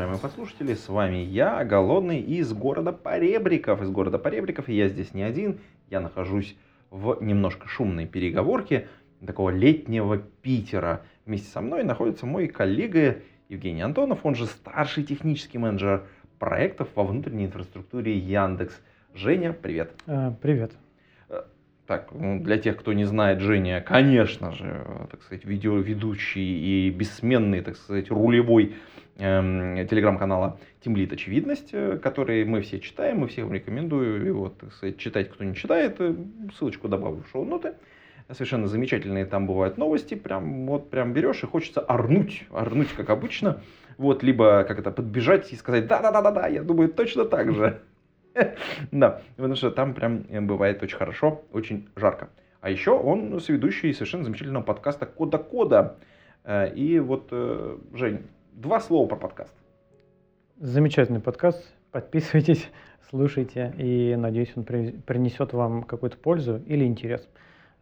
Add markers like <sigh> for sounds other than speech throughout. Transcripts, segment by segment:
Уважаемые послушатели. С вами я, Голодный, из города Поребриков. Из города Поребриков, и я здесь не один. Я нахожусь в немножко шумной переговорке такого летнего Питера. Вместе со мной находится мой коллега Евгений Антонов, он же старший технический менеджер проектов во внутренней инфраструктуре Яндекс. Женя, привет. А, Привет. Так, ну, для тех, кто не знает, Женя, конечно же, э, так сказать, видеоведущий и бессменный, так сказать, рулевой телеграм-канала Тимлит Очевидность, э, который мы все читаем, мы всем рекомендую его, так сказать, читать, кто не читает, э, ссылочку добавлю в шоу-ноты. Совершенно замечательные там бывают новости, прям вот прям берешь и хочется орнуть, орнуть как обычно, вот, либо как это, подбежать и сказать, да-да-да-да-да, я думаю, точно так же. <laughs> Да, потому что там прям э, бывает очень хорошо, очень жарко. А еще он соведущий совершенно замечательного подкаста Кода Кода. Э, И вот, Жень, два слова про подкаст. Замечательный подкаст. Подписывайтесь, <laughs> слушайте, и надеюсь, он при- принесет вам какую-то пользу или интерес.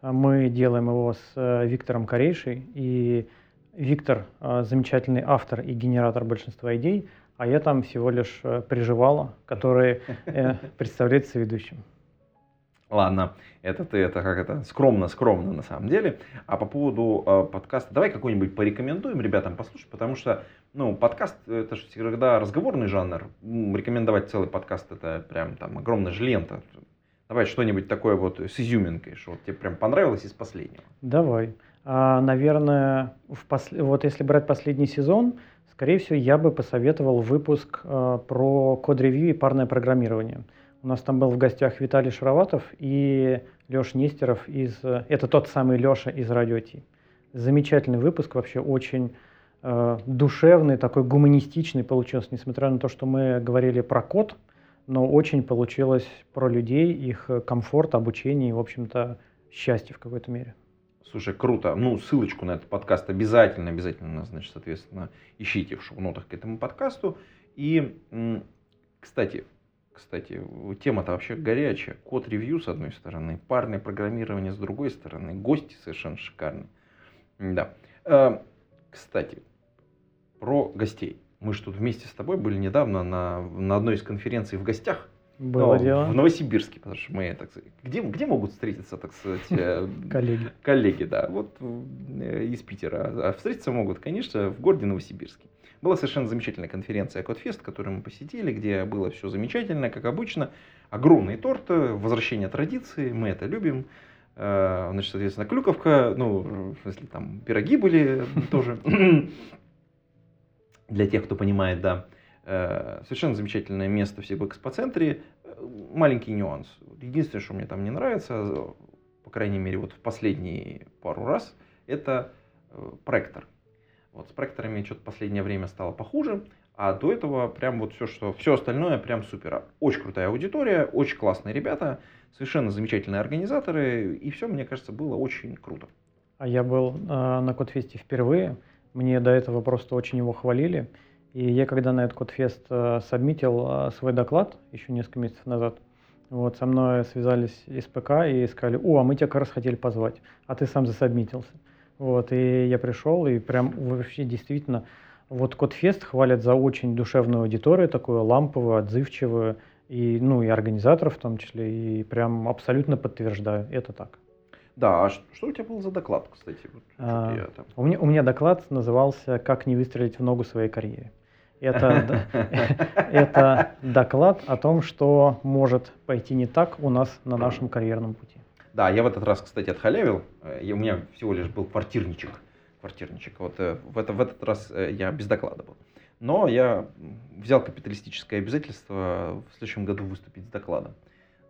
А Мы делаем его с э, Виктором Корейшей, и Виктор э, замечательный автор и генератор большинства идей, а я там всего лишь э, приживала, который <laughs> представляется ведущим. Ладно, это ты, это как это, скромно, скромно на самом деле. А по поводу э, подкаста, давай какой-нибудь порекомендуем ребятам послушать, потому что, ну, подкаст, это же всегда разговорный жанр. Рекомендовать целый подкаст, это прям там огромная же лента. Давай что-нибудь такое вот с изюминкой, что вот тебе прям понравилось из последнего. Давай. А, наверное, в пос- вот если брать последний сезон, скорее всего, я бы посоветовал выпуск э, про код-ревью и парное программирование. У нас там был в гостях Виталий Шароватов и Леша Нестеров из... э, Это тот самый Леша из Радио Ти. Замечательный выпуск, вообще очень душевный, такой гуманистичный получился, несмотря на то, что мы говорили про код, но очень получилось про людей, их э, комфорт, обучение и, в общем-то, счастье в какой-то мере. Слушай, круто. Ну, ссылочку на этот подкаст обязательно, обязательно, значит, соответственно, ищите в шоу-нотах к этому подкасту. И, кстати, кстати, тема-то вообще горячая. Код-ревью с одной стороны, парное программирование с другой стороны, гости совершенно шикарные. Да. Кстати, про гостей. Мы же тут вместе с тобой были недавно на, на одной из конференций в гостях. Было Ну, дело. В Новосибирске, потому что мы, так сказать, где, где могут встретиться, так сказать, э, <laughs> Коллеги. коллеги, да, вот э, из Питера. А встретиться могут, конечно, в городе Новосибирске. Была совершенно замечательная конференция Кодфест, которую мы посетили, где было все замечательно, как обычно. Огромный торт, э, возвращение традиции, мы это любим. Э, Значит, соответственно, клюковка, ну, в смысле, там пироги были <laughs> тоже. Для тех, кто понимает, да. Э, Совершенно замечательное место в экспоцентре. Э, Маленький нюанс. Единственное, что мне там не нравится, по крайней мере, вот в последние пару раз, это проектор. Вот с проекторами что-то последнее время стало похуже, а до этого прям вот все, что все остальное прям супер. Очень крутая аудитория, очень классные ребята, совершенно замечательные организаторы, и все, мне кажется, было очень круто. А я был э, на Кодфесте впервые. Мне до этого просто очень его хвалили. И я, когда на этот Кодфест э, сабмитил э, свой доклад еще несколько месяцев назад, вот со мной связались из ПК и сказали, о, а мы тебя как раз хотели позвать, а ты сам засабмитился. Вот, и я пришел, и прям вообще действительно, вот Кодфест хвалят за очень душевную аудиторию, такую ламповую, отзывчивую, и, ну, и организаторов в том числе, и прям абсолютно подтверждаю, это так. Да, а что у тебя был за доклад, кстати? Вот А, я там- У меня, у меня доклад назывался «Как не выстрелить в ногу своей карьере». Это, <laughs> это доклад о том, что может пойти не так у нас на нашем карьерном пути. Да, я в этот раз, кстати, отхалявил. Э, я- у меня всего лишь был квартирничек. Квартирничек. Вот э, в, это, в этот раз э, я без доклада был. Но я взял капиталистическое обязательство в следующем году выступить с докладом.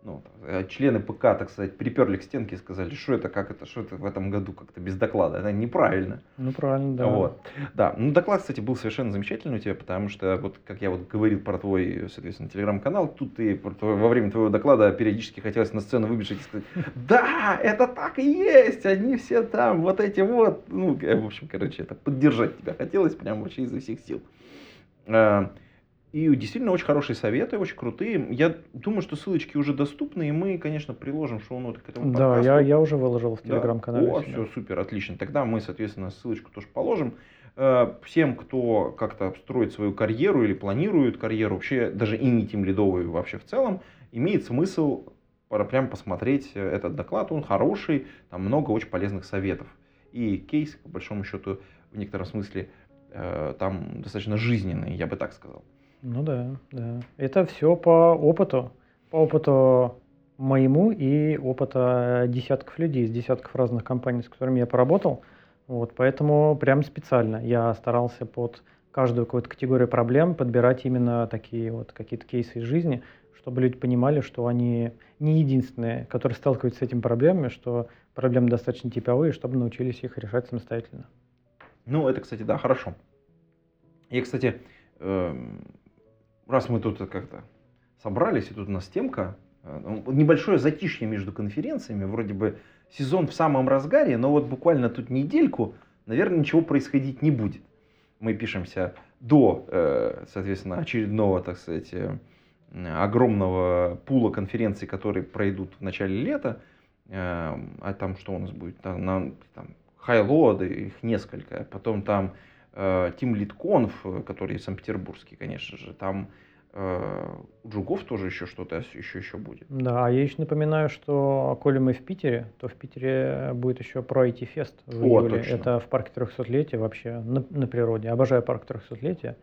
ну, э, члены ПК, так сказать, приперли к стенке и сказали, что это, как это, что это в этом году как-то без доклада. Это неправильно. Ну, правильно, да. Вот. Да, ну доклад, кстати, был совершенно замечательный у тебя, потому что, вот как я вот говорил про твой, соответственно, телеграм-канал, тут ты во время твоего доклада периодически хотелось на сцену выбежать и сказать, да, это так и есть, они все там, вот эти вот, ну, в общем, короче, это поддержать тебя хотелось прям вообще изо всех сил. А, и действительно очень хорошие советы, очень крутые. Я думаю, что ссылочки уже доступны, и мы, конечно, приложим шоу-ноты к этому Да, я, я уже выложил в телеграм-канале. Да. О, все, супер, отлично. Тогда мы, соответственно, ссылочку тоже положим. Э, всем, кто как-то строит свою карьеру или планирует карьеру, вообще даже и не тем лидовую вообще в целом, имеет смысл прям посмотреть этот доклад. Он хороший, там много очень полезных советов. И кейс, по большому счету, в некотором смысле, э, там достаточно жизненный, я бы так сказал. Ну да, да. Это все по опыту. По опыту моему и опыта десятков людей из десятков разных компаний, с которыми я поработал. Вот, поэтому прям специально я старался под каждую какую-то категорию проблем подбирать именно такие вот какие-то кейсы из жизни, чтобы люди понимали, что они не единственные, которые сталкиваются с этими проблемами, что проблемы достаточно типовые, чтобы научились их решать самостоятельно. Ну, это, кстати, да, хорошо. Я, кстати, эм, раз мы тут как-то собрались, и тут у нас темка, э, ну, небольшое затишье между конференциями, вроде бы сезон в самом разгаре, но вот буквально тут недельку, наверное, ничего происходить не будет. Мы пишемся до, э, соответственно, очередного, так сказать, э, огромного пула конференций, которые пройдут в начале лета. А там что у нас будет? Там, там хайлоды, их несколько. Потом там Э, Team Lead Conf, который санкт-петербургский, конечно же, там э, у Джугов тоже еще что-то еще, еще будет. Да, а я еще напоминаю, что коли мы в Питере, то в Питере будет еще про IT Fest в О, июле. Точно. Это в парке 300-летия вообще на, на природе. Обожаю парк 300-летия.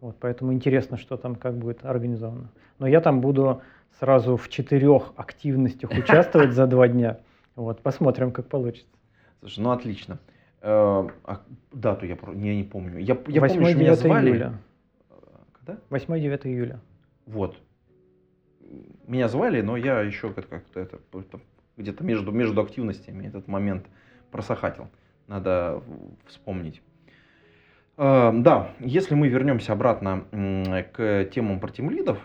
Вот, поэтому интересно, что там как будет организовано. Но я там буду сразу в четырех активностях участвовать за два дня. Вот, посмотрим, как получится. Слушай, ну отлично. Э, а, дату я, я не помню. Я, я 8 помню, что меня звали. Июля. Когда? 8-9 июля. Вот. Меня звали, но я еще как-то это где-то между, между активностями этот момент просохатил. Надо вспомнить. Э, да, если мы вернемся обратно к темам про тимлидов,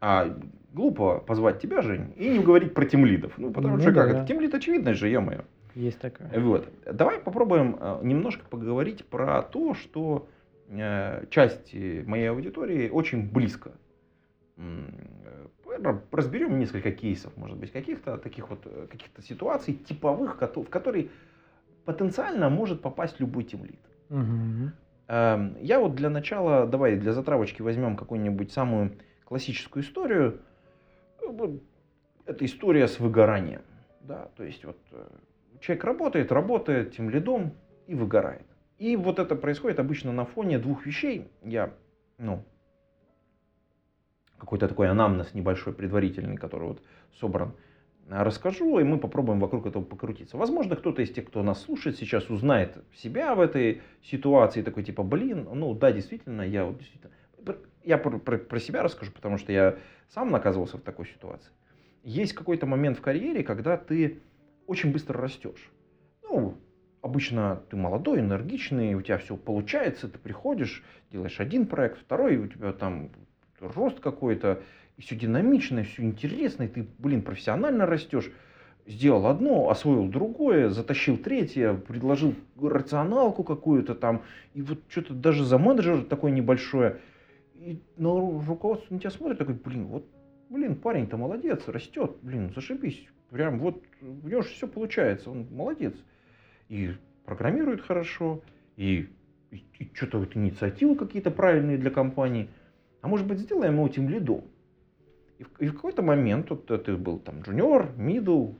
а глупо позвать тебя, Жень, и не говорить про тимлидов. Ну, потому ну, что да. как это? Тимлид очевидно же, ё-моё. Есть такое. Вот. Давай попробуем э, немножко поговорить про то, что э, часть моей аудитории очень близко. Э, разберем несколько кейсов, может быть, каких-то таких вот каких-то ситуаций типовых, в которые потенциально может попасть любой тимлит. Угу. Я вот для начала, давай для затравочки возьмем какую-нибудь самую классическую историю. Это история с выгоранием. Да, то есть вот человек работает, работает тем лидом и выгорает. И вот это происходит обычно на фоне двух вещей. Я, ну, какой-то такой анамнез небольшой, предварительный, который вот собран, расскажу, и мы попробуем вокруг этого покрутиться. Возможно, кто-то из тех, кто нас слушает сейчас, узнает себя в этой ситуации, такой типа, блин, ну да, действительно, я вот действительно... Я про, про, про себя расскажу, потому что я сам оказывался в такой ситуации. Есть какой-то момент в карьере, когда ты очень быстро растешь. Ну, обычно ты молодой, энергичный, у тебя все получается, ты приходишь, делаешь один проект, второй, у тебя там рост какой-то, и все динамичное, все интересное, ты, блин, профессионально растешь. Сделал одно, освоил другое, затащил третье, предложил рационалку какую-то там, и вот что-то даже за менеджер такое небольшое. И на руководство на тебя смотрит такой, блин, вот, блин, парень-то молодец, растет, блин, зашибись, Прям вот у него же все получается, он молодец. И программирует хорошо, и, и, и что-то вот инициативы какие-то правильные для компании. А может быть, сделаем его тем лидом. И в, и в какой-то момент вот, ты был там джуниор, мидл,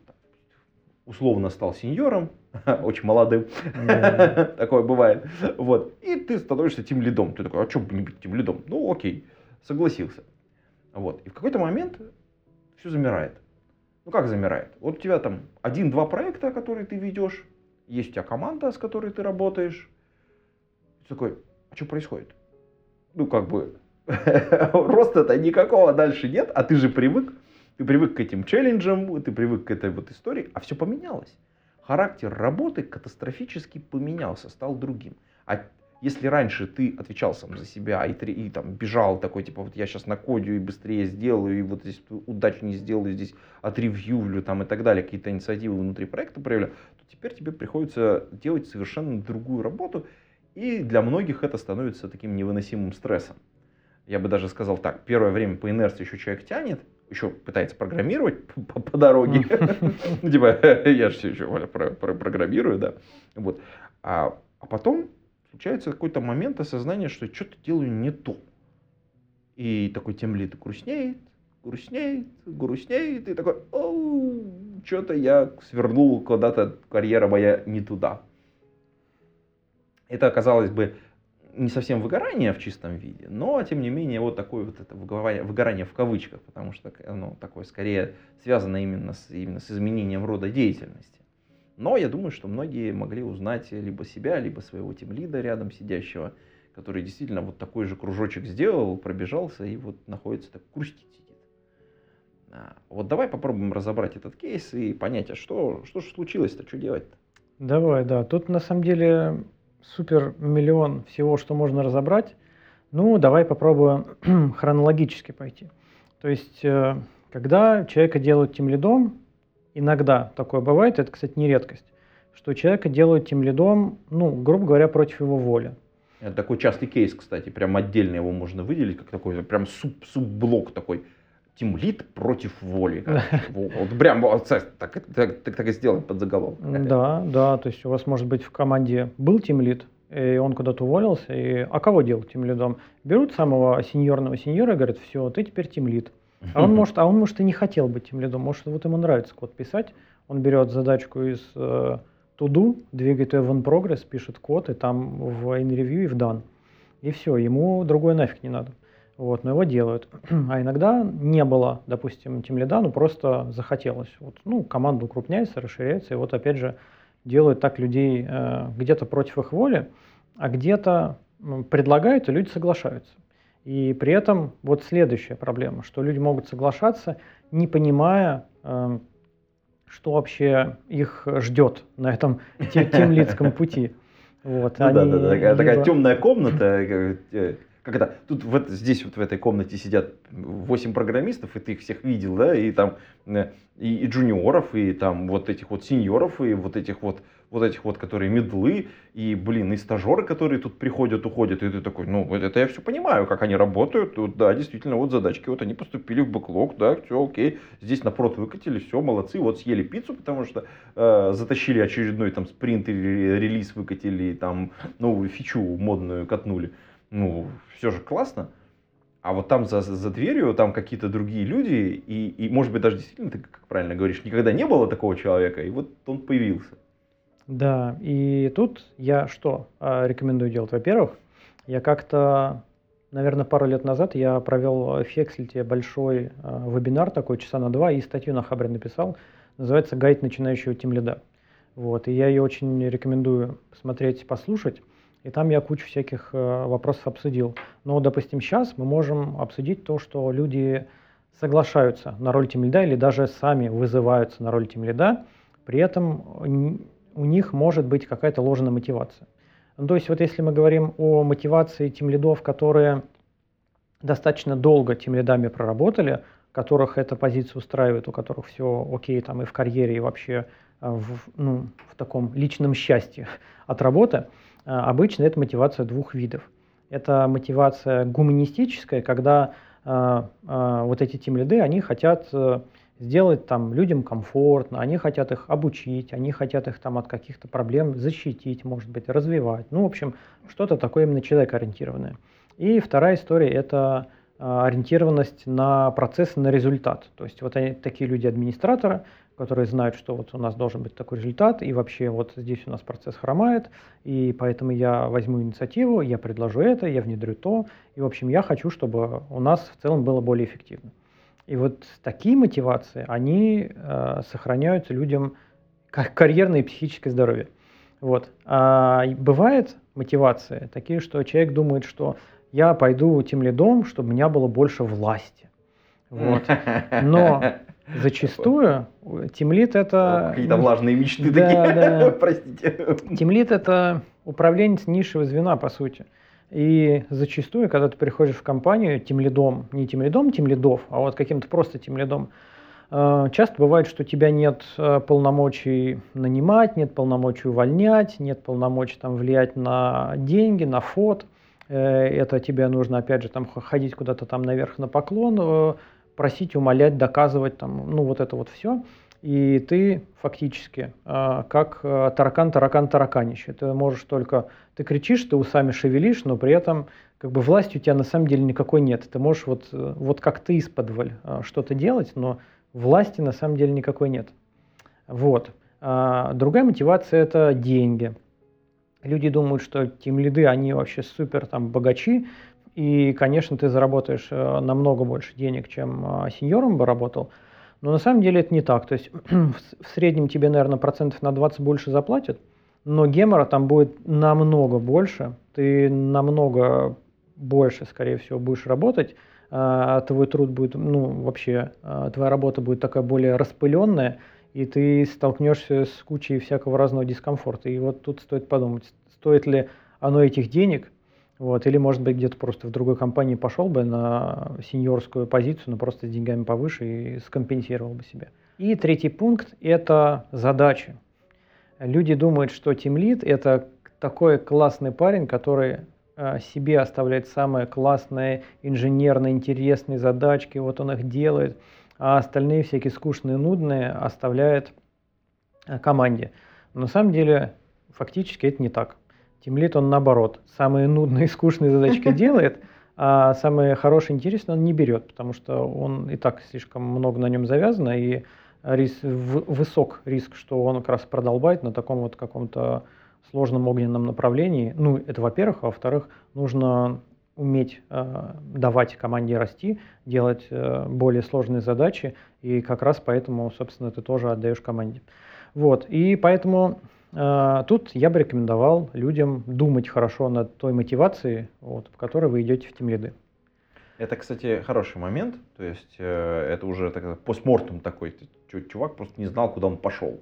условно стал сеньором, <laughs> очень молодым, <laughs> такое бывает. Вот. И ты становишься тем лидом. Ты такой, а что не быть тем лидом? Ну окей, согласился. Вот. И в какой-то момент все замирает. Ну как замирает? Вот у тебя там один-два проекта, которые ты ведешь, есть у тебя команда, с которой ты работаешь. Ты такой, а что происходит? Ну как бы <laughs> роста-то никакого дальше нет, а ты же привык. Ты привык к этим челленджам, ты привык к этой вот истории, а все поменялось. Характер работы катастрофически поменялся, стал другим. А если раньше ты отвечал сам за себя и, и там бежал такой, типа, вот я сейчас на коде и быстрее сделаю, и вот здесь удачнее сделаю, здесь отревьюлю там и так далее, какие-то инициативы внутри проекта проявляю, то теперь тебе приходится делать совершенно другую работу, и для многих это становится таким невыносимым стрессом. Я бы даже сказал так, первое время по инерции еще человек тянет, еще пытается программировать <laughs> по, по дороге. <laughs> Ну, типа, <laughs> я же все еще программирую, да. Вот. А, а потом случается какой-то момент осознания, что что-то делаю не то. И такой тем лид грустнеет, грустнеет, грустнеет, и такой, оу, что-то я свернул куда-то, карьера моя не туда. Это, казалось бы, не совсем выгорание в чистом виде, но, тем не менее, вот такое вот это выгорание, выгорание в кавычках, потому что оно такое скорее связано именно с, именно с изменением рода деятельности. Но я думаю, что многие могли узнать либо себя, либо своего тимлида рядом сидящего, который действительно вот такой же кружочек сделал, пробежался и вот находится так грустит сидит. А, вот давай попробуем разобрать этот кейс и понять, а что, что же случилось-то, что делать-то? Давай, да. Тут на самом деле супер миллион всего, что можно разобрать. Ну, давай попробуем <clears throat> хронологически пойти. То есть, э, когда человека делают тем лидом, иногда такое бывает, это, кстати, не редкость, что человека делают тем лидом, ну, грубо говоря, против его воли. Это такой частый кейс, кстати, прям отдельно его можно выделить, как такой прям суп, субблок такой. Тимлит против воли. <laughs> Вот, прям так, так, так, и сделаем под заголовок. Да, да, то есть у вас может быть в команде был тимлит, и он куда-то уволился, и а кого делать тимлидом? Берут самого сеньорного сеньора и говорят, все, ты теперь тимлид. А он <laughs> может, а он может и не хотел быть тем лидом, может вот ему нравится код писать, он берет задачку из э, туду, двигает ее в in пишет код, и там в in и в done. И все, ему другое нафиг не надо. Вот, но его делают. <clears throat> А иногда не было, допустим, тем лида, ну просто захотелось. Вот, ну, команда укрупняется, расширяется, и вот опять же делают так людей э, где-то против их воли, а где-то предлагают, и люди соглашаются. И при этом вот следующая проблема, что люди могут соглашаться, не понимая, э, что вообще их ждет на этом темлицком пути. Вот, ну, да, да, да, такая, такая темная комната, э, как это, тут вот здесь вот в этой комнате сидят 8 программистов, и ты их всех видел, да, и там э, и, и джуниоров, и там вот этих вот сеньоров, и вот этих вот, вот этих вот, которые медлы, и, блин, и стажеры, которые тут приходят, уходят, и ты такой, ну, это я все понимаю, как они работают, вот, да, действительно, вот задачки, вот они поступили в бэклог, да, все окей, здесь напрот выкатили, все, молодцы, вот съели пиццу, потому что э, затащили очередной там спринт или релиз выкатили, там новую фичу модную катнули ну, все же классно. А вот там за, за дверью, там какие-то другие люди, и, и, может быть, даже действительно, ты как правильно говоришь, никогда не было такого человека, и вот он появился. Да, и тут я что а, рекомендую делать? Во-первых, я как-то, наверное, пару лет назад я провел в Фекслите большой а, вебинар такой, часа на два, и статью на Хабре написал, называется «Гайд начинающего тимлида». Вот, и я ее очень рекомендую посмотреть, послушать. И там я кучу всяких э, вопросов обсудил. Но, допустим, сейчас мы можем обсудить то, что люди соглашаются на роль тимлида или даже сами вызываются на роль тимлида, при этом у них может быть какая-то ложная мотивация. Ну, то есть вот если мы говорим о мотивации тимлидов, которые достаточно долго тимлидами проработали, которых эта позиция устраивает, у которых все окей там и в карьере, и вообще э, в, ну, в таком личном счастье <laughs> от работы – Э, обычно это мотивация двух видов. Это мотивация гуманистическая, когда э, э, вот эти тим-лиды, они хотят э, сделать там людям комфортно, они хотят их обучить, они хотят их там от каких-то проблем защитить, может быть, развивать. Ну, в общем, что-то такое именно человек-ориентированное. И вторая история – это э, ориентированность на процесс, на результат. То есть вот они, такие люди-администраторы, которые знают, что вот у нас должен быть такой результат, и вообще вот здесь у нас процесс хромает, и поэтому я возьму инициативу, я предложу это, я внедрю то, и, в общем, я хочу, чтобы у нас в целом было более эффективно. И вот такие мотивации, они э, сохраняют людям как карьерное и психическое здоровье. Вот. А бывает мотивация такие, что человек думает, что я пойду тем лидом, чтобы у меня было больше власти. Вот. Но Зачастую тимлит это... Какие-то влажные мечты Да, такие, да. <laughs> простите. Тимлит это управленец низшего звена, по сути. И зачастую, когда ты приходишь в компанию тимлидом, не тимлидом тимлидов, а вот каким-то просто тимлидом, э, часто бывает, что у тебя нет э, полномочий нанимать, нет полномочий увольнять, нет полномочий там, влиять на деньги, на фот. Э, Это тебе нужно, опять же, там, ходить куда-то там наверх на поклон, просить, умолять, доказывать, там, ну вот это вот все. И ты фактически э, как э, таракан, таракан, тараканище. Ты можешь только, ты кричишь, ты усами шевелишь, но при этом как бы власти у тебя на самом деле никакой нет. Ты можешь вот, вот как ты из что-то делать, но власти на самом деле никакой нет. Вот. А другая мотивация это деньги. Люди думают, что тем лиды, они вообще супер там богачи, и, конечно, ты заработаешь э, намного больше денег, чем сеньором бы работал, но на самом деле это не так. То есть <clears throat> в среднем тебе, наверное, процентов на 20 больше заплатят, но гемора там будет намного больше, ты намного больше, скорее всего, будешь работать, а, твой труд будет, ну, вообще, а, твоя работа будет такая более распыленная, и ты столкнешься с кучей всякого разного дискомфорта. И вот тут стоит подумать, стоит ли оно этих денег, вот, или, может быть, где-то просто в другой компании пошел бы на сеньорскую позицию, но просто с деньгами повыше и скомпенсировал бы себе. И третий пункт – это задачи. Люди думают, что тимлид – это такой классный парень, который э, себе оставляет самые классные инженерные интересные задачки, вот он их делает, а остальные всякие скучные, нудные оставляет э, команде. Но на самом деле фактически это не так. Тимлит он наоборот, самые нудные и скучные задачки <laughs> делает, а самые хорошие интересные он не берет, потому что он и так слишком много на нем завязано, и рис- высок риск, что он как раз продолбает на таком вот каком-то сложном огненном направлении. Ну, это во-первых, а во-вторых, нужно уметь э, давать команде расти, делать э, более сложные задачи, и как раз поэтому, собственно, ты тоже отдаешь команде. Вот, и поэтому тут я бы рекомендовал людям думать хорошо над той мотивацией, вот, в которой вы идете в тем лиды. Это, кстати, хороший момент. То есть э, это уже так, постмортум такой. Чувак просто не знал, куда он пошел.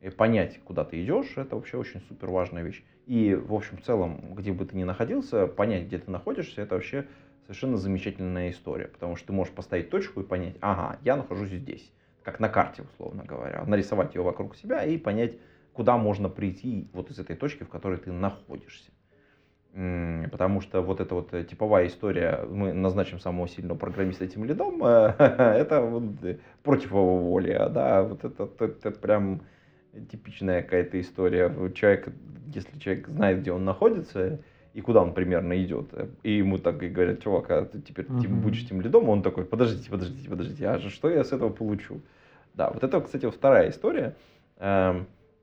И понять, куда ты идешь, это вообще очень супер важная вещь. И, в общем, в целом, где бы ты ни находился, понять, где ты находишься, это вообще совершенно замечательная история. Потому что ты можешь поставить точку и понять, ага, я нахожусь здесь. Как на карте, условно говоря. Нарисовать ее вокруг себя и понять, куда можно прийти вот из этой точки, в которой ты находишься. Потому что вот эта вот э, типовая история, мы назначим самого сильного программиста этим лидом, <laughs> это вот э, против его воли, а, да, вот это, это, это прям типичная какая-то история. Человек, если человек знает, где он находится и куда он примерно идет, и ему так и говорят, чувак, а ты теперь тем- Мгм. будешь тем лидом, он такой, подождите, подождите, подождите, а что я с этого получу? Да, вот это, кстати, вторая история.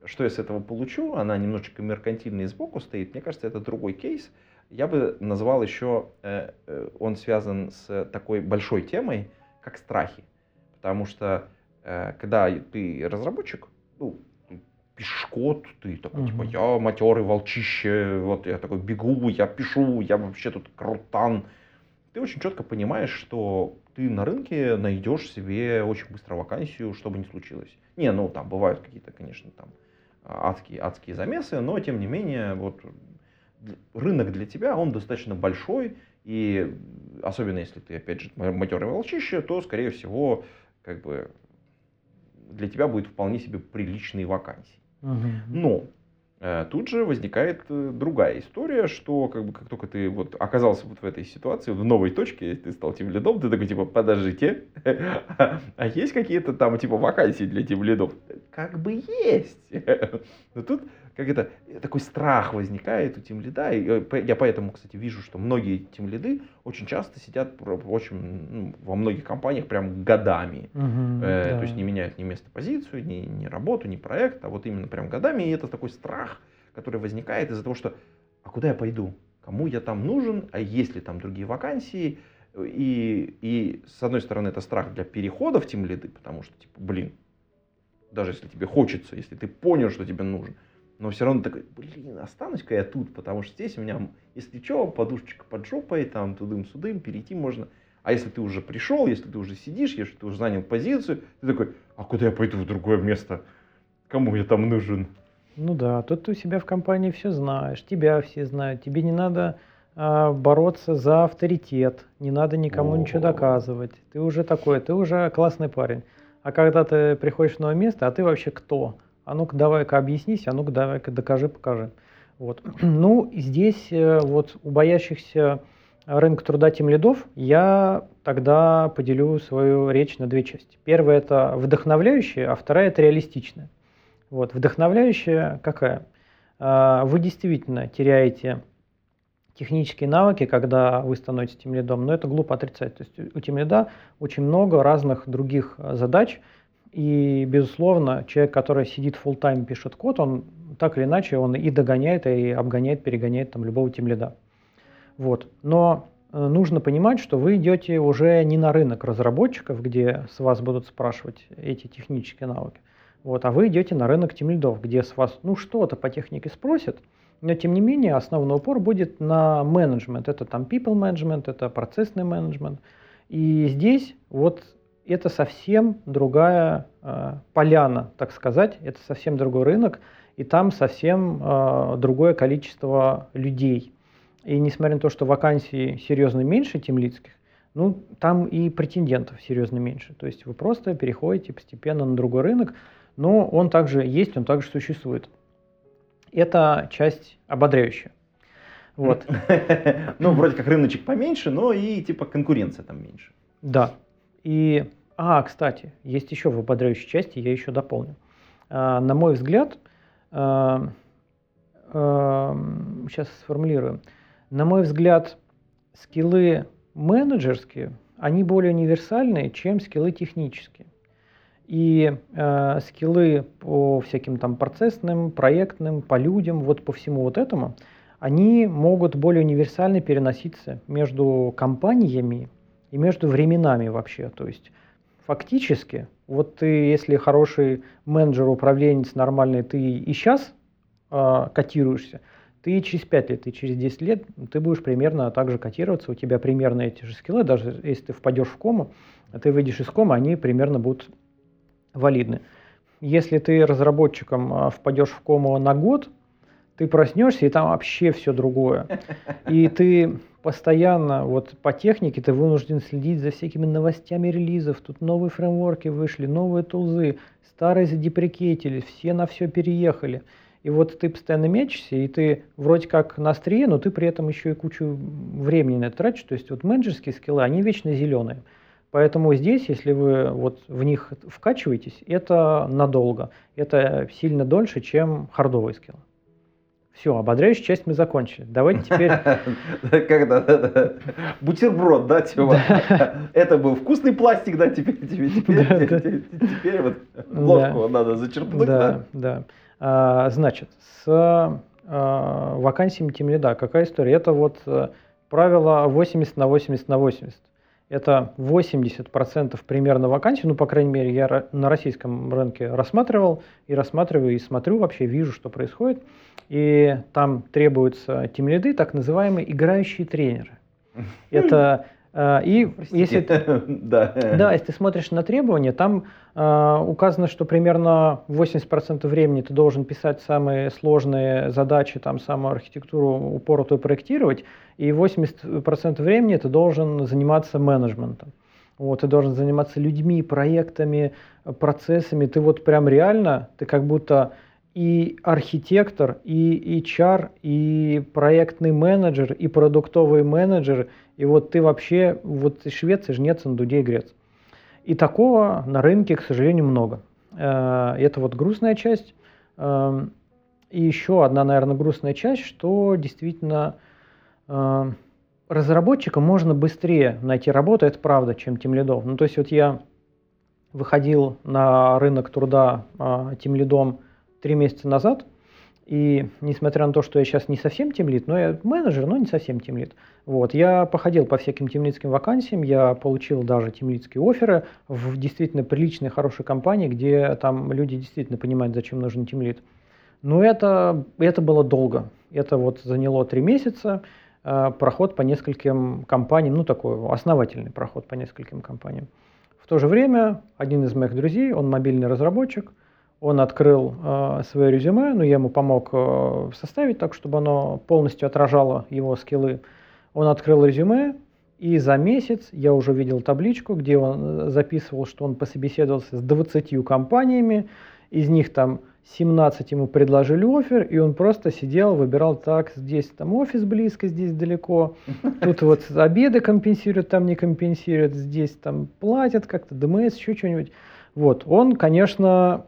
Что я с этого получу? Она немножечко меркантильная и сбоку стоит. Мне кажется, это другой кейс. Я бы назвал еще, э, э, он связан с такой большой темой, как страхи. Потому что э, когда ты разработчик, ну, пишешь код, ты такой, типа, Мгм. я матерый волчище, вот я такой бегу, я пишу, я вообще тут крутан. Ты очень четко понимаешь, что ты на рынке найдешь себе очень быстро вакансию, что бы ни случилось. Не, ну там бывают какие-то, конечно, там адские, адские замесы, но тем не менее, вот рынок для тебя, он достаточно большой, и особенно если ты, опять же, матерый волчище, то, скорее всего, как бы для тебя будет вполне себе приличные вакансии. Мгм. Но тут же возникает э, другая история, что как бы как только ты вот оказался вот в этой ситуации, в новой точке, ты стал тем лидом, ты такой типа, подождите, <laughs> а есть какие-то там типа вакансии для тем лидов? Как бы есть. <laughs> Но тут как это, такой страх возникает у тем лида. И э, я поэтому, кстати, вижу, что многие тем лиды очень часто сидят очень, ну, во многих компаниях прям годами. Мгм, Э, да. То есть не меняют ни место позицию, ни, ни работу, ни проект, а вот именно прям годами. И это такой страх, который возникает из-за того, что а куда я пойду? Кому я там нужен? А есть ли там другие вакансии? И, и с одной стороны это страх для перехода в тем лиды, потому что, типа, блин, даже если тебе хочется, если ты понял, что тебе нужно, но все равно такой, блин, останусь-ка я тут, потому что здесь у меня, если что, подушечка под жопой, там тудым-судым, перейти можно. А если ты уже пришел, если ты уже сидишь, если ты уже занял позицию, ты такой, а куда я пойду в другое место? Кому я там нужен? Ну да, тут ты у себя в компании все знаешь, тебя все знают, тебе не надо а, бороться за авторитет, не надо никому О. ничего доказывать. Ты уже такой, ты уже классный парень. А когда ты приходишь в новое место, а ты вообще кто? А ну-ка давай-ка объяснись, а ну-ка давай-ка докажи, покажи. Вот. <clears throat> Ну, здесь э, вот у боящихся рынка труда тем лидов я тогда поделю свою речь на две части. Первая это вдохновляющая, а вторая это реалистичная. Вот, вдохновляющая какая? А, Вы действительно теряете технические навыки, когда вы становитесь тем лидом, но это глупо отрицать. То есть у тем лида очень много разных других задач, и, безусловно, человек, который сидит full time пишет код, он так или иначе он и догоняет, и обгоняет, перегоняет там любого тем лида. Вот. Но э, нужно понимать, что вы идете уже не на рынок разработчиков, где с вас будут спрашивать эти технические навыки, вот, а вы идете на рынок тем лидов, где с вас ну что-то по технике спросят, но тем не менее основной упор будет на менеджмент. Это там people management, это процессный менеджмент. И здесь вот это совсем другая э, поляна, так сказать, это совсем другой рынок, и там совсем э, другое количество людей. И несмотря на то, что вакансий серьезно меньше темлицких, ну, там и претендентов серьезно меньше. То есть вы просто переходите постепенно на другой рынок, но он также есть, он также существует. Это часть ободряющая. Вот. <laughs> Ну, вроде как рыночек поменьше, но и типа конкуренция там меньше. Да. И, а, кстати, есть еще в ободряющей части, я еще дополню. А, на мой взгляд, а, а, сейчас сформулирую. На мой взгляд, скиллы менеджерские, они более универсальные, чем скиллы технические. И э, скиллы по всяким там процессным, проектным, по людям, вот по всему вот этому, они могут более универсально переноситься между компаниями и между временами вообще. То есть фактически, вот ты, если хороший менеджер, управленец нормальный, ты и сейчас э, котируешься, ты через 5 лет, и через 10 лет ты будешь примерно так же котироваться, у тебя примерно эти же скиллы, даже если ты впадешь в кому, а ты выйдешь из комы, они примерно будут валидны. Если ты разработчиком а, впадешь в кому на год, ты проснешься, и там вообще все другое. <laughs> И ты постоянно, вот по технике, ты вынужден следить за всякими новостями релизов. Тут новые фреймворки вышли, новые тулзы, старые задеприкетили, все на все переехали. И вот ты постоянно мечешься, и ты вроде как на острие, но ты при этом еще и кучу времени на это тратишь. То есть вот менеджерские скиллы, они вечно зеленые. Поэтому здесь, если вы вот в них вкачиваетесь, это надолго. Это сильно дольше, чем хардовые скиллы. Все, ободряющую часть мы закончили. Давайте теперь... <laughs> Когда бутерброд, да, Тёма? Это был вкусный пластик, да, теперь теперь <laughs> вот ложку надо зачерпнуть, да? Да, да. Значит, с а, вакансиями тимлида какая история? Это вот э, правило 80 на 80 на 80 это 80% примерно вакансий, ну, по крайней мере, я на российском рынке рассматривал и рассматриваю, и смотрю, вообще вижу, что происходит. И там требуются тимлиды, так называемые играющие тренеры. <laughs> Это э, и если, <laughs> да. да, если ты смотришь на требования, там э, указано, что примерно 80% времени ты должен писать самые сложные задачи, там самую архитектуру упоротую проектировать, и 80% времени ты должен заниматься менеджментом. Вот, ты должен заниматься людьми, проектами, процессами. Ты вот прям реально, ты как будто и архитектор, и HR, и проектный менеджер, и продуктовый менеджер, и вот ты вообще, вот швец, и жнец, индудей, грец. И такого на рынке, к сожалению, много. Э, это вот грустная часть. Эм, и еще одна, наверное, грустная часть, что действительно э, разработчикам можно быстрее найти работу, это правда, чем тем лидов. Ну, то есть вот я выходил на рынок труда э, тем лидом три месяца назад, и несмотря на то, что я сейчас не совсем тимлит, но я менеджер, но не совсем тимлит. Вот, я походил по всяким тимлитским вакансиям, я получил даже тимлитские оферы в действительно приличной, хорошей компании, где там люди действительно понимают, зачем нужен тимлит. Но это, это было долго. Это вот заняло три месяца. э, проход по нескольким компаниям, ну такой основательный проход по нескольким компаниям. В то же время один из моих друзей, он мобильный разработчик, он открыл э, свое резюме, но я ему помог э, составить так, чтобы оно полностью отражало его скиллы. Он открыл резюме, и за месяц я уже видел табличку, где он э, записывал, что он пособеседовался с 20 компаниями, из них там 17 ему предложили офер, и он просто сидел, выбирал так, здесь там офис близко, здесь далеко, тут вот обеды компенсируют, там не компенсируют, здесь там платят как-то, ДМС, еще что-нибудь. Вот, он, конечно,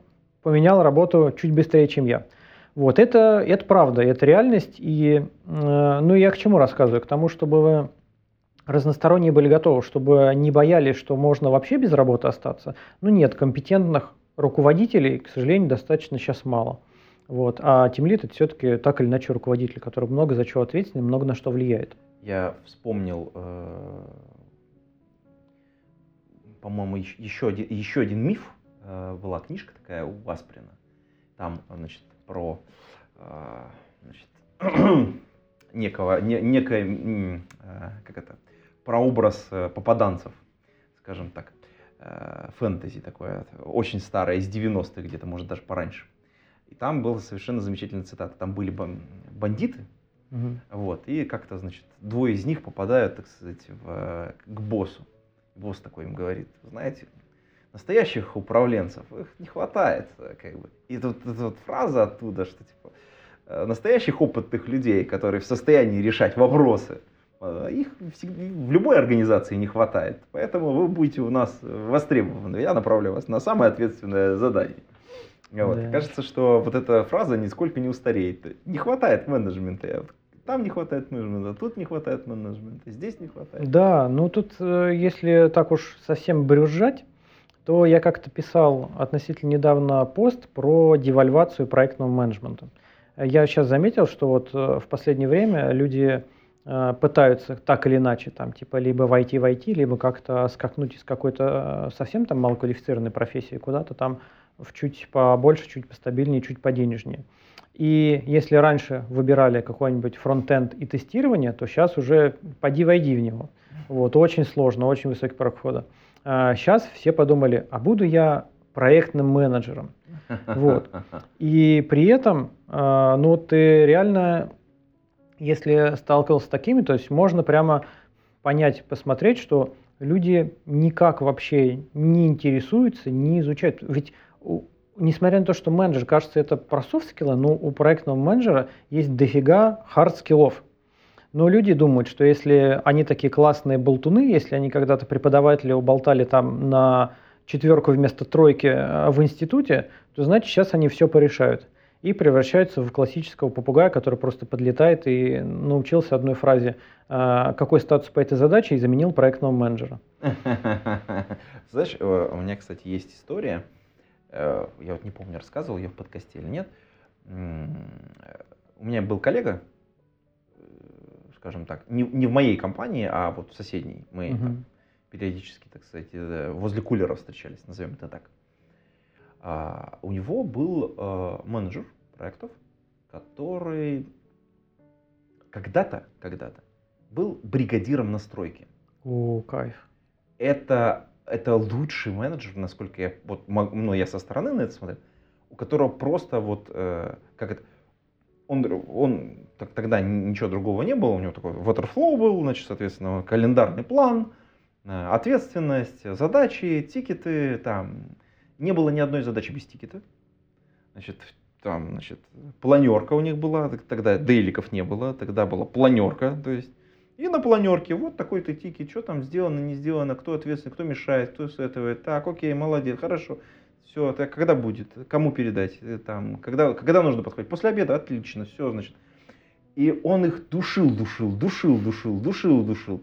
поменял работу чуть быстрее, чем я. Вот, это, это правда, это реальность, и, э, ну, я к чему рассказываю? К тому, чтобы вы разносторонние были готовы, чтобы не боялись, что можно вообще без работы остаться. Ну нет, компетентных руководителей, к сожалению, достаточно сейчас мало. Вот. А тимлит это все-таки так или иначе руководитель, который много за чего ответственен, много на что влияет. Я вспомнил, э, по-моему, еще еще один миф. Э, была книжка такая у Асприна. Там, значит, про э, значит, <clears throat> некого, не, некое, э, как это, прообраз э, попаданцев, скажем так, фэнтези такое, очень старое, из 90-х где-то, может даже пораньше. И там была совершенно замечательная цитата. Там были бандиты, угу. вот, и как-то, значит, двое из них попадают, так сказать, в, к боссу. Босс такой им говорит, знаете, настоящих управленцев их не хватает, как бы. И тут эта вот фраза оттуда, что типа настоящих опытных людей, которые в состоянии решать вопросы, Э, их в любой организации не хватает. Поэтому вы будете у нас востребованы. Я направлю вас на самое ответственное задание. Вот. Да. Кажется, что вот эта фраза нисколько не устареет. Не хватает менеджмента. Там не хватает менеджмента, тут не хватает менеджмента, здесь не хватает. Да, ну тут, э, если так уж совсем брюзжать, то я как-то писал относительно недавно пост про девальвацию проектного менеджмента. Я сейчас заметил, что вот э, в последнее время люди Э, пытаются так или иначе, там, типа, либо войти в IT, либо как-то скакнуть из какой-то э, совсем там малоквалифицированной профессии куда-то там в чуть побольше, чуть постабильнее, чуть поденежнее. И если раньше выбирали какой-нибудь фронтенд и тестирование, то сейчас уже поди войди в него. Вот, очень сложно, очень высокий порог входа. А сейчас все подумали, а буду я проектным менеджером. <laughs> Вот. И при этом, э, ну, ты реально если сталкивался с такими, то есть можно прямо понять, посмотреть, что люди никак вообще не интересуются, не изучают. Ведь несмотря на то, что менеджер, кажется, это про soft skill ы, но у проектного менеджера есть дофига hard skill ов. Но люди думают, что если они такие классные болтуны, если они когда-то преподаватели уболтали там на четверку вместо тройки э, в институте, то значит сейчас они все порешают и превращается в классического попугая, который просто подлетает и научился одной фразе «А, «Какой статус по этой задаче?» и заменил проектного менеджера. <laughs> Знаешь, э, у меня, кстати, есть история, э, я вот не помню, рассказывал ее в подкасте или нет. У меня был коллега, э, скажем так, не, не в моей компании, а вот в соседней. Мы угу. там, периодически, так сказать, возле кулера встречались, назовем это так. А, у него был а, менеджер проектов, который когда-то, когда-то был бригадиром настройки. О, кайф. Это, это лучший менеджер, насколько я, вот, ну, я со стороны на это смотрю, у которого просто вот, э, как это, он, он так, тогда ничего другого не было, у него такой waterflow был, значит, соответственно, календарный план, э, ответственность, задачи, тикеты, там, не было ни одной задачи без тикета. Значит, там, значит, планерка у них была, тогда дейликов не было, тогда была планерка, то есть и на планерке вот такой-то тикет, что там сделано, не сделано, кто ответственный, кто мешает, кто с этого, так, окей, молодец, хорошо, все, так когда будет, кому передать, э, там, когда, когда нужно подходить, после обеда, отлично, все, значит. И он их душил, душил, душил, душил, душил, душил.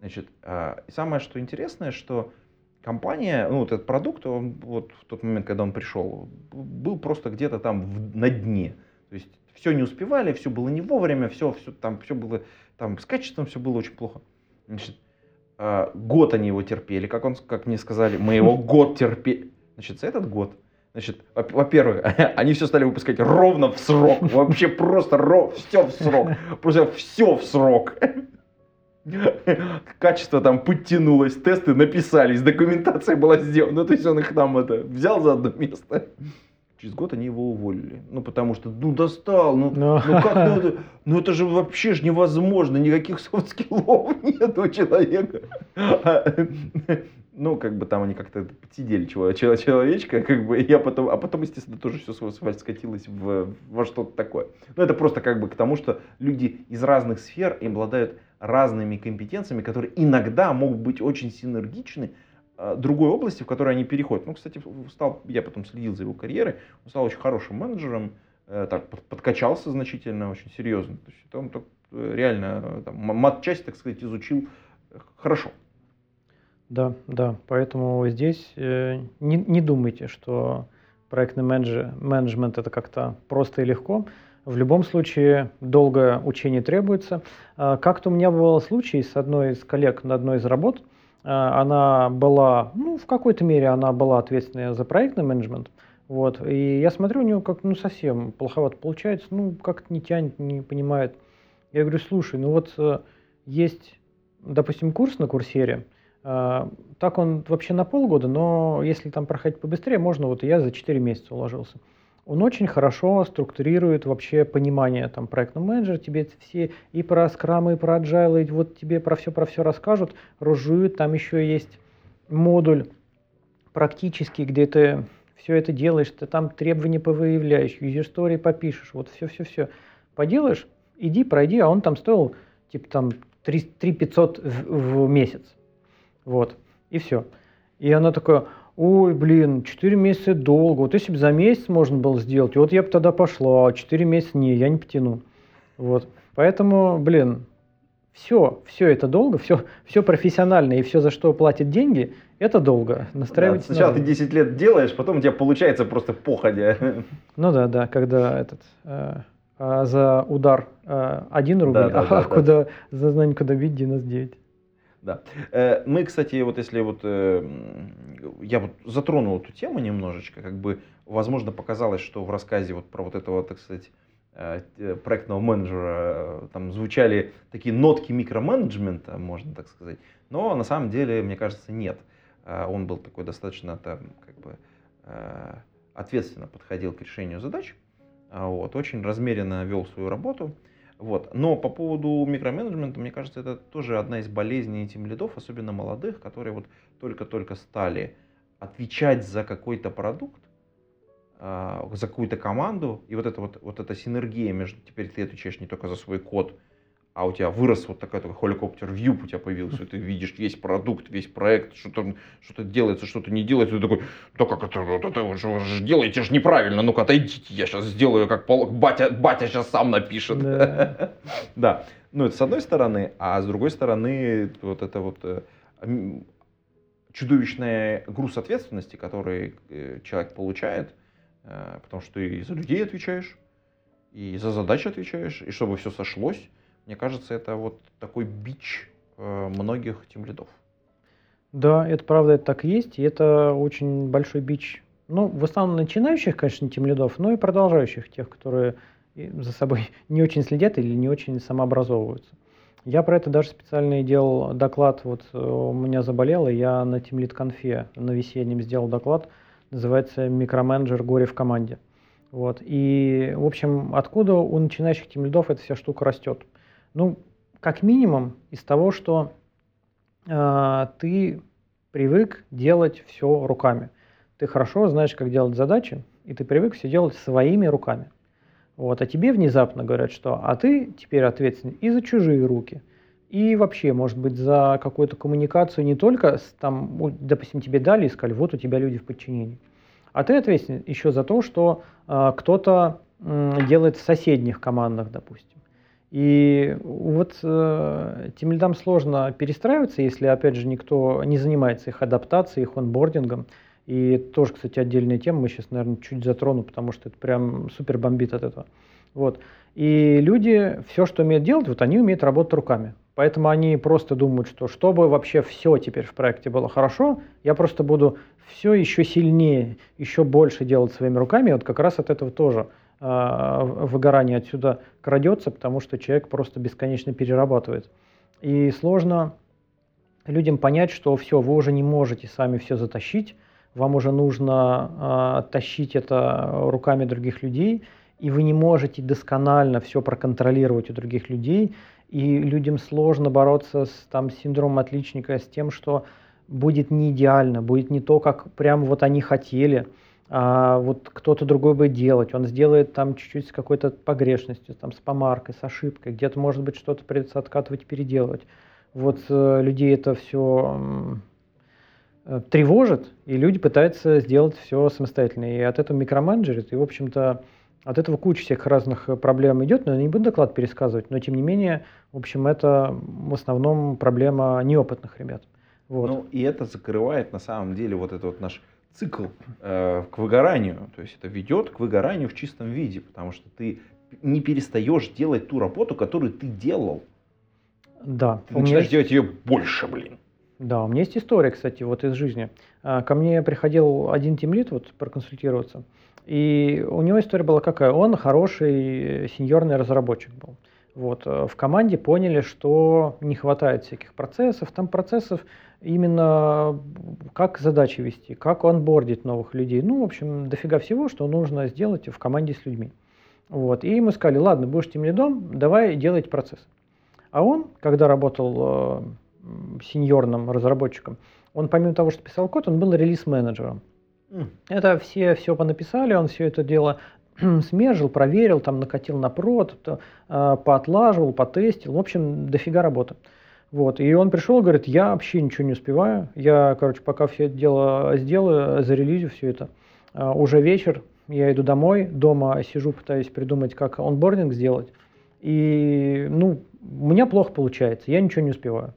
Значит, а, самое, что интересное, что компания, ну, вот этот продукт, он, вот в тот момент, когда он пришел, был просто где-то там в, на дне. То есть все не успевали, все было не вовремя, все, все там, все было, там с качеством все было очень плохо. Значит, э, год они его терпели, как, он, как мне сказали, мы его <laughs> год терпели. Значит, за этот год Значит, во-первых, <laughs> они все стали выпускать ровно в срок. Вообще просто ров... все в срок. Просто все в срок. <laughs> Качество там подтянулось, тесты написались, документация была сделана. Ну, то есть он их там это взял за одно место. Через год они его уволили. Ну, потому что, ну, достал, ну, Но... ну как, ну это, ну, это же вообще ж невозможно, никаких soft skill ов <laughs> нет у человека. Ну, как бы там они как-то подсидели человечка, как бы, я потом, а потом, естественно, тоже все скатилось в, во что-то такое. Ну, это просто как бы к тому, что люди из разных сфер обладают разными компетенциями, которые иногда могут быть очень синергичны, а, другой области, в которой они переходят. Ну, кстати, стал, я потом следил за его карьерой, он стал очень хорошим менеджером, э, так, подкачался значительно, очень серьезно. То есть он так, э, реально там, мат-часть, так сказать, изучил э, хорошо. Да, да, поэтому здесь э, не, не думайте, что проектный менеджер, менеджмент это как-то просто и легко. В любом случае долгое учение требуется. А, как-то у меня был случай с одной из коллег на одной из работ – а, она была, ну, в какой-то мере она была ответственная за проектный менеджмент. Вот. И я смотрю, у нее как ну совсем плоховато получается, ну, как-то не тянет, не понимает. Я говорю, слушай, ну вот э, есть, допустим, курс на курсере, э, так он вообще на полгода, но если там проходить побыстрее, можно, вот я за 4 месяца уложился он очень хорошо структурирует вообще понимание там проектного менеджера, тебе все и про скрам, и про agile, и вот тебе про все, про все расскажут, разжуют, там еще есть модуль практический, где ты все это делаешь, ты там требования повыявляешь, user story попишешь, вот все-все-все поделаешь, иди, пройди, а он там стоил типа там 3, 3 500 в, в месяц, вот, и все. И она такое, ой, блин, 4 месяца долго, вот если бы за месяц можно было сделать, вот я бы тогда пошла, а 4 месяца не, я не потяну. Вот, поэтому, блин, все, все это долго, все, все профессионально и все, за что платят деньги, это долго. Настраивать да, сначала надо. ты 10 лет делаешь, потом у тебя получается просто походя. <laughs> Ну да, да, когда этот э, а за удар э, один рубль, да, да, а да, куда да. за знание куда бить 99. Да. Э, мы, кстати, вот если вот э, я вот затронул эту тему немножечко, как бы, возможно, показалось, что в рассказе вот про вот этого, так сказать, э, проектного менеджера там звучали такие нотки микроменеджмента, можно так сказать, но на самом деле, мне кажется, нет. Он был такой достаточно там, как бы, ответственно подходил к решению задач, вот, очень размеренно вел свою работу. Вот. Но по поводу микроменеджмента, мне кажется, это тоже одна из болезней тем лидов, особенно молодых, которые вот только-только стали отвечать за какой-то продукт, а, за какую-то команду, и вот эта вот, вот эта синергия между, теперь ты отвечаешь не только за свой код, а у тебя вырос вот такой, такой helicopter view у тебя появился, ты видишь весь продукт, весь проект, что-то что делается, что-то не делается, ты такой, да как это, вот это вы же, вы же делаете же неправильно, ну-ка отойдите, я сейчас сделаю, как пол... батя, батя сейчас сам напишет. Да. <laughs> да, ну это с одной стороны, а с другой стороны вот это вот э, чудовищный груз ответственности, который э, человек получает, э, потому что ты и за людей отвечаешь, и за задачи отвечаешь, и чтобы все сошлось, мне кажется, это вот такой бич э, многих тем лидов. Да, это правда, это так и есть, и это очень большой бич, ну, в основном начинающих, конечно, тем лидов, но и продолжающих, тех, которые за собой <laughs> не очень следят или не очень самообразовываются. Я про это даже специально делал доклад, вот э, у меня заболело, я на Team Lead конфе на весеннем сделал доклад, называется «Микроменеджер горе в команде». Вот. И, в общем, откуда у начинающих тем лидов эта вся штука растет? Ну, как минимум из того, что э, ты привык делать все руками. Ты хорошо знаешь, как делать задачи, и ты привык все делать своими руками. Вот, а тебе внезапно говорят, что а ты теперь ответственен и за чужие руки, и вообще, может быть, за какую-то коммуникацию не только, с, там, допустим, тебе дали и сказали, вот у тебя люди в подчинении, а ты ответственен еще за то, что э, кто-то э, делает в соседних командах, допустим. И вот э, тем лидам сложно перестраиваться, если, опять же, никто не занимается их адаптацией, их онбордингом. И тоже, кстати, отдельная тема, мы сейчас, наверное, чуть затрону, потому что это прям супер бомбит от этого. Вот. И люди все, что умеют делать, вот они умеют работать руками. Поэтому они просто думают, что чтобы вообще все теперь в проекте было хорошо, я просто буду все еще сильнее, еще больше делать своими руками, вот как раз от этого тоже выгорание отсюда крадется, потому что человек просто бесконечно перерабатывает. И сложно людям понять, что все, вы уже не можете сами все затащить, вам уже нужно э, тащить это руками других людей, и вы не можете досконально все проконтролировать у других людей, и людям сложно бороться с там, синдромом отличника, с тем, что будет не идеально, будет не то, как прямо вот они хотели, а вот кто-то другой будет делать, он сделает там чуть-чуть с какой-то погрешностью, там, с помаркой, с ошибкой, где-то, может быть, что-то придется откатывать переделывать. Вот э, людей это все э, тревожит, и люди пытаются сделать все самостоятельно. И от этого микроменеджерит, и, в общем-то, от этого куча всех разных э, проблем идет, но я не буду доклад пересказывать, но тем не менее, в общем, это в основном проблема неопытных ребят. Вот. Ну, и это закрывает на самом деле вот этот вот наш цикл э, к выгоранию. То есть это ведет к выгоранию в чистом виде, потому что ты не перестаешь делать ту работу, которую ты делал. Да. Ты начинаешь есть... делать ее больше, блин. Да, у меня есть история, кстати, вот из жизни. А, ко мне приходил один тимлит вот проконсультироваться. И у него история была какая? Он хороший сеньорный разработчик был. Вот. Э, в команде поняли, что не хватает всяких процессов. Там процессов именно как задачи вести, как онбордить новых людей. Ну, в общем, дофига всего, что нужно сделать в команде с людьми. Вот. И мы сказали, ладно, будешь тем лидом, давай делать процесс. А он, когда работал э, сеньорным разработчиком, он помимо того, что писал код, он был релиз-менеджером. Это все все понаписали, он все это дело <clears throat> смержил, проверил, там накатил на прод, э, поотлаживал, потестил. В общем, дофига работы. Вот. И он пришел, говорит, я вообще ничего не успеваю. Я, короче, пока все это дело сделаю, зарелизю все это. Э, уже вечер, я иду домой, дома сижу, пытаюсь придумать, как онбординг сделать. И, ну, у меня плохо получается, я ничего не успеваю.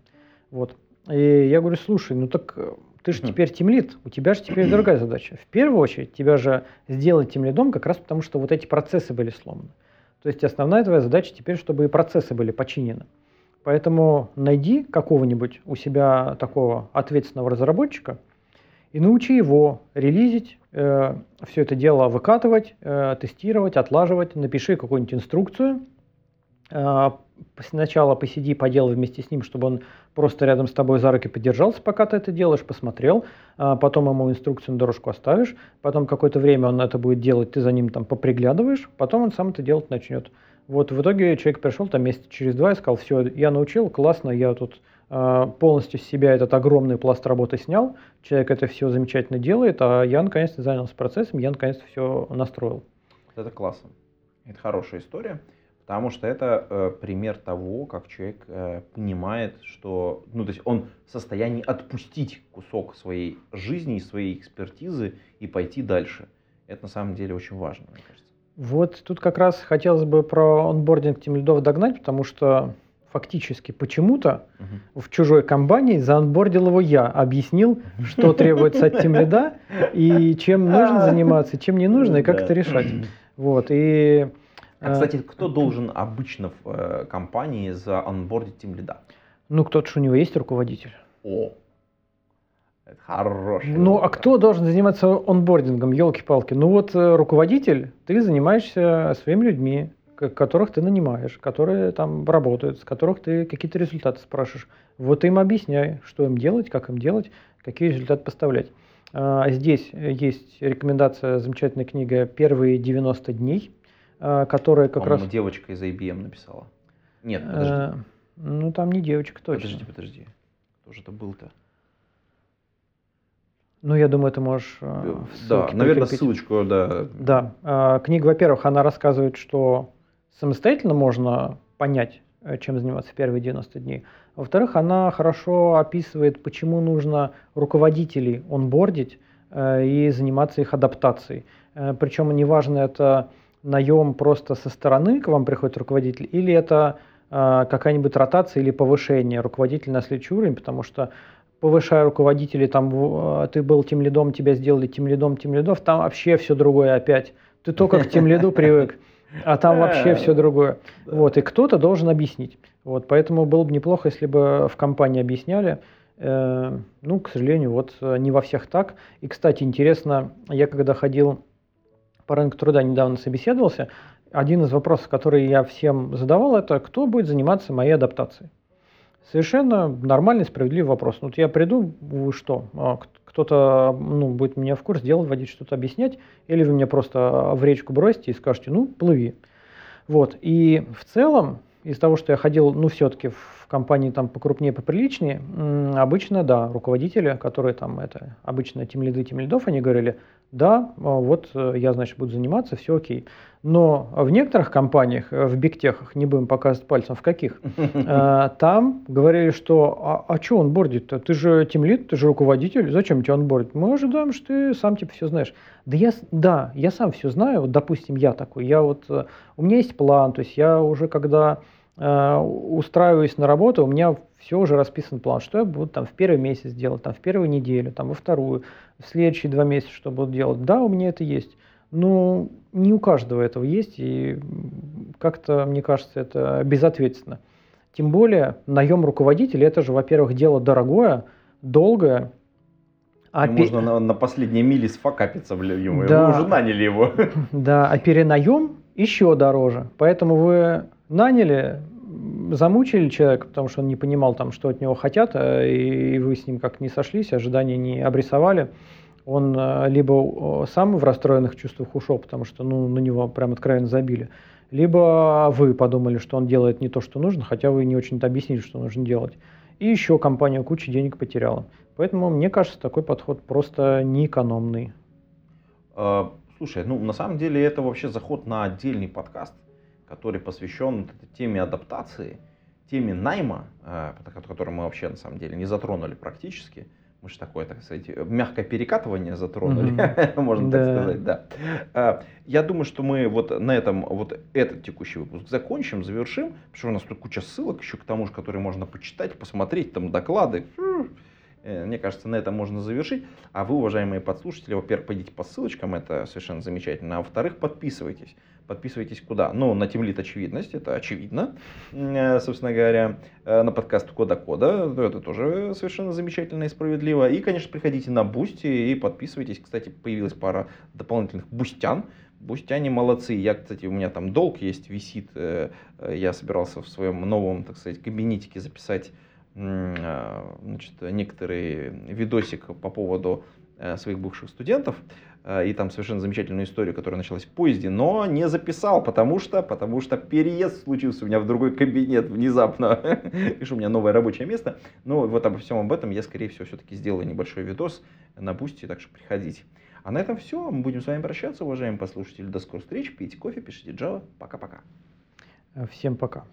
Вот. И я говорю, слушай, ну так ты же теперь тимлит, у тебя же теперь другая задача. В первую очередь тебя же сделать тимлидом как раз потому, что вот эти процессы были сломаны. То есть основная твоя задача теперь, чтобы и процессы были починены. Поэтому найди какого-нибудь у себя такого ответственного разработчика и научи его релизить, э, все это дело выкатывать, э, тестировать, отлаживать, напиши какую-нибудь инструкцию, э, сначала посиди, поделай вместе с ним, чтобы он просто рядом с тобой за руки подержался, пока ты это делаешь, посмотрел, а потом ему инструкцию на дорожку оставишь, потом какое-то время он это будет делать, ты за ним там поприглядываешь, потом он сам это делать начнет. Вот в итоге человек пришел там месяца через два и сказал, все, я научил, классно, я тут э, полностью с себя этот огромный пласт работы снял, человек это все замечательно делает, а я наконец-то занялся процессом, я наконец-то все настроил. Это классно. Это хорошая история. Потому что это э, пример того, как человек э, понимает, что, ну, то есть он в состоянии отпустить кусок своей жизни, своей экспертизы и пойти дальше. Это на самом деле очень важно, мне кажется. Вот тут как раз хотелось бы про онбординг тем лидов догнать, потому что фактически почему-то угу. в чужой компании заонбордил его я, объяснил, что требуется от тем лида и чем <laughs> нужно заниматься, чем не нужно и как это решать. Вот, и а, кстати, кто должен обычно в э, компании за онбордить тим лида? Ну, кто-то же у него есть руководитель. О, это хороший. Ну, а кто должен заниматься онбордингом, елки-палки? Ну вот э, руководитель, ты занимаешься своими людьми, которых ты нанимаешь, которые там работают, с которых ты какие-то результаты спрашиваешь. Вот им объясняй, что им делать, как им делать, какие результаты поставлять. А, здесь есть рекомендация, замечательная книга «Первые 90 дней» А, которая как раз... девочка из IBM написала. Нет, э, подожди. Ну, там не девочка точно. Подожди, подожди. Кто же это был-то? Ну, я думаю, ты можешь э, Да, наверное, прикрепить. ссылочку, да. Да. А, книга, во-первых, она рассказывает, что самостоятельно можно понять, э, чем заниматься первые 90 дней. Во-вторых, она хорошо описывает, почему нужно руководителей онбордить и заниматься их адаптацией. Причем неважно, это наем просто со стороны к вам приходит руководитель, или это э, какая-нибудь ротация или повышение руководителя на следующий уровень, потому что повышая руководителей, там э, ты был тем лидом, тебя сделали тем лидом, тем лидов, там вообще все другое опять. Ты только к тем лиду привык, а там вообще все другое. Вот, и кто-то должен объяснить. Вот, поэтому было бы неплохо, если бы в компании объясняли, Э, ну, к сожалению, вот не во всех так. И, кстати, интересно, я когда ходил по рынку труда, недавно собеседовался, один из вопросов, который я всем задавал, это кто будет заниматься моей адаптацией? Совершенно нормальный, справедливый вопрос. Вот я приду, вы что, а, кто-то ну, будет меня в курс делать, вводить, что-то объяснять, или вы меня просто в речку бросите и скажете, ну, плыви. Вот. И в целом, из того, что я ходил, ну, все-таки в компании там покрупнее, поприличнее, обычно, да, руководители, которые там, это, обычно тем лиды, тем лидов, они говорили, да, а, вот э, я, значит, буду заниматься, все окей. Но в некоторых компаниях, э, в бигтехах, не будем показывать пальцем, в каких, <laughs> э, там говорили, что а, а что он бордит-то? Ты же тимлит, ты же руководитель, зачем тебе он бордит? Мы ожидаем, что ты сам типа все знаешь. Да я, да, я сам все знаю, вот, допустим, я такой, я вот, у меня есть план, то есть я уже когда э, устраиваюсь на работу, у меня все уже расписан план, что я буду там в первый месяц делать, там в первую неделю, там во вторую, в следующие два месяца что буду делать. Да, у меня это есть. Но не у каждого этого есть, и как-то, мне кажется, это безответственно. Тем более, наем руководителя, это же, во-первых, дело дорогое, долгое, а пе... Можно на, на последней миле сфакапиться в ему. Да. Вы уже наняли его. <laughs> Да, а перенаем еще дороже. Поэтому вы наняли, замучили человека, потому что он не понимал, там, что от него хотят, а, и вы с ним как не сошлись, ожидания не обрисовали. Он а, либо сам в расстроенных чувствах ушел, потому что ну, на него прям откровенно забили, либо вы подумали, что он делает не то, что нужно, хотя вы не очень-то объяснили, что нужно делать. И еще компания кучу денег потеряла. Поэтому, мне кажется, такой подход просто неэкономный. Слушай, ну на самом деле это вообще заход на отдельный подкаст который посвящен теме адаптации, теме найма, э, которую мы вообще на самом деле не затронули практически. Мы же такое, так сказать, мягкое перекатывание затронули, mm-hmm. <laughs> можно да. так сказать, да. Э, я думаю, что мы вот на этом вот этот текущий выпуск закончим, завершим, потому что у нас тут куча ссылок еще к тому же, которые можно почитать, посмотреть, там доклады. Э, мне кажется, на этом можно завершить. А вы, уважаемые подслушатели, во-первых, пойдите по ссылочкам, это совершенно замечательно. А во-вторых, подписывайтесь. Подписывайтесь куда? Ну, на Темлит очевидность, это очевидно, э, собственно говоря. Э, на подкаст Кода Кода, это тоже совершенно замечательно и справедливо. И, конечно, приходите на Бусти и подписывайтесь. Кстати, появилась пара дополнительных бустян. Бустяне молодцы. Я, кстати, у меня там долг есть, висит. Я собирался в своем новом, так сказать, кабинетике записать значит, некоторый видосик по поводу э, своих бывших студентов, э, и там совершенно замечательную историю, которая началась в поезде, но не записал, потому что, потому что переезд случился у меня в другой кабинет внезапно, <laughs> что у меня новое рабочее место. Ну, вот обо всем об этом я, скорее всего, все-таки сделаю небольшой видос на Бусти, так что приходите. А на этом все. Мы будем с вами прощаться, уважаемые послушатели. До скорых встреч. Пейте кофе, пишите Java. Пока-пока. Всем пока.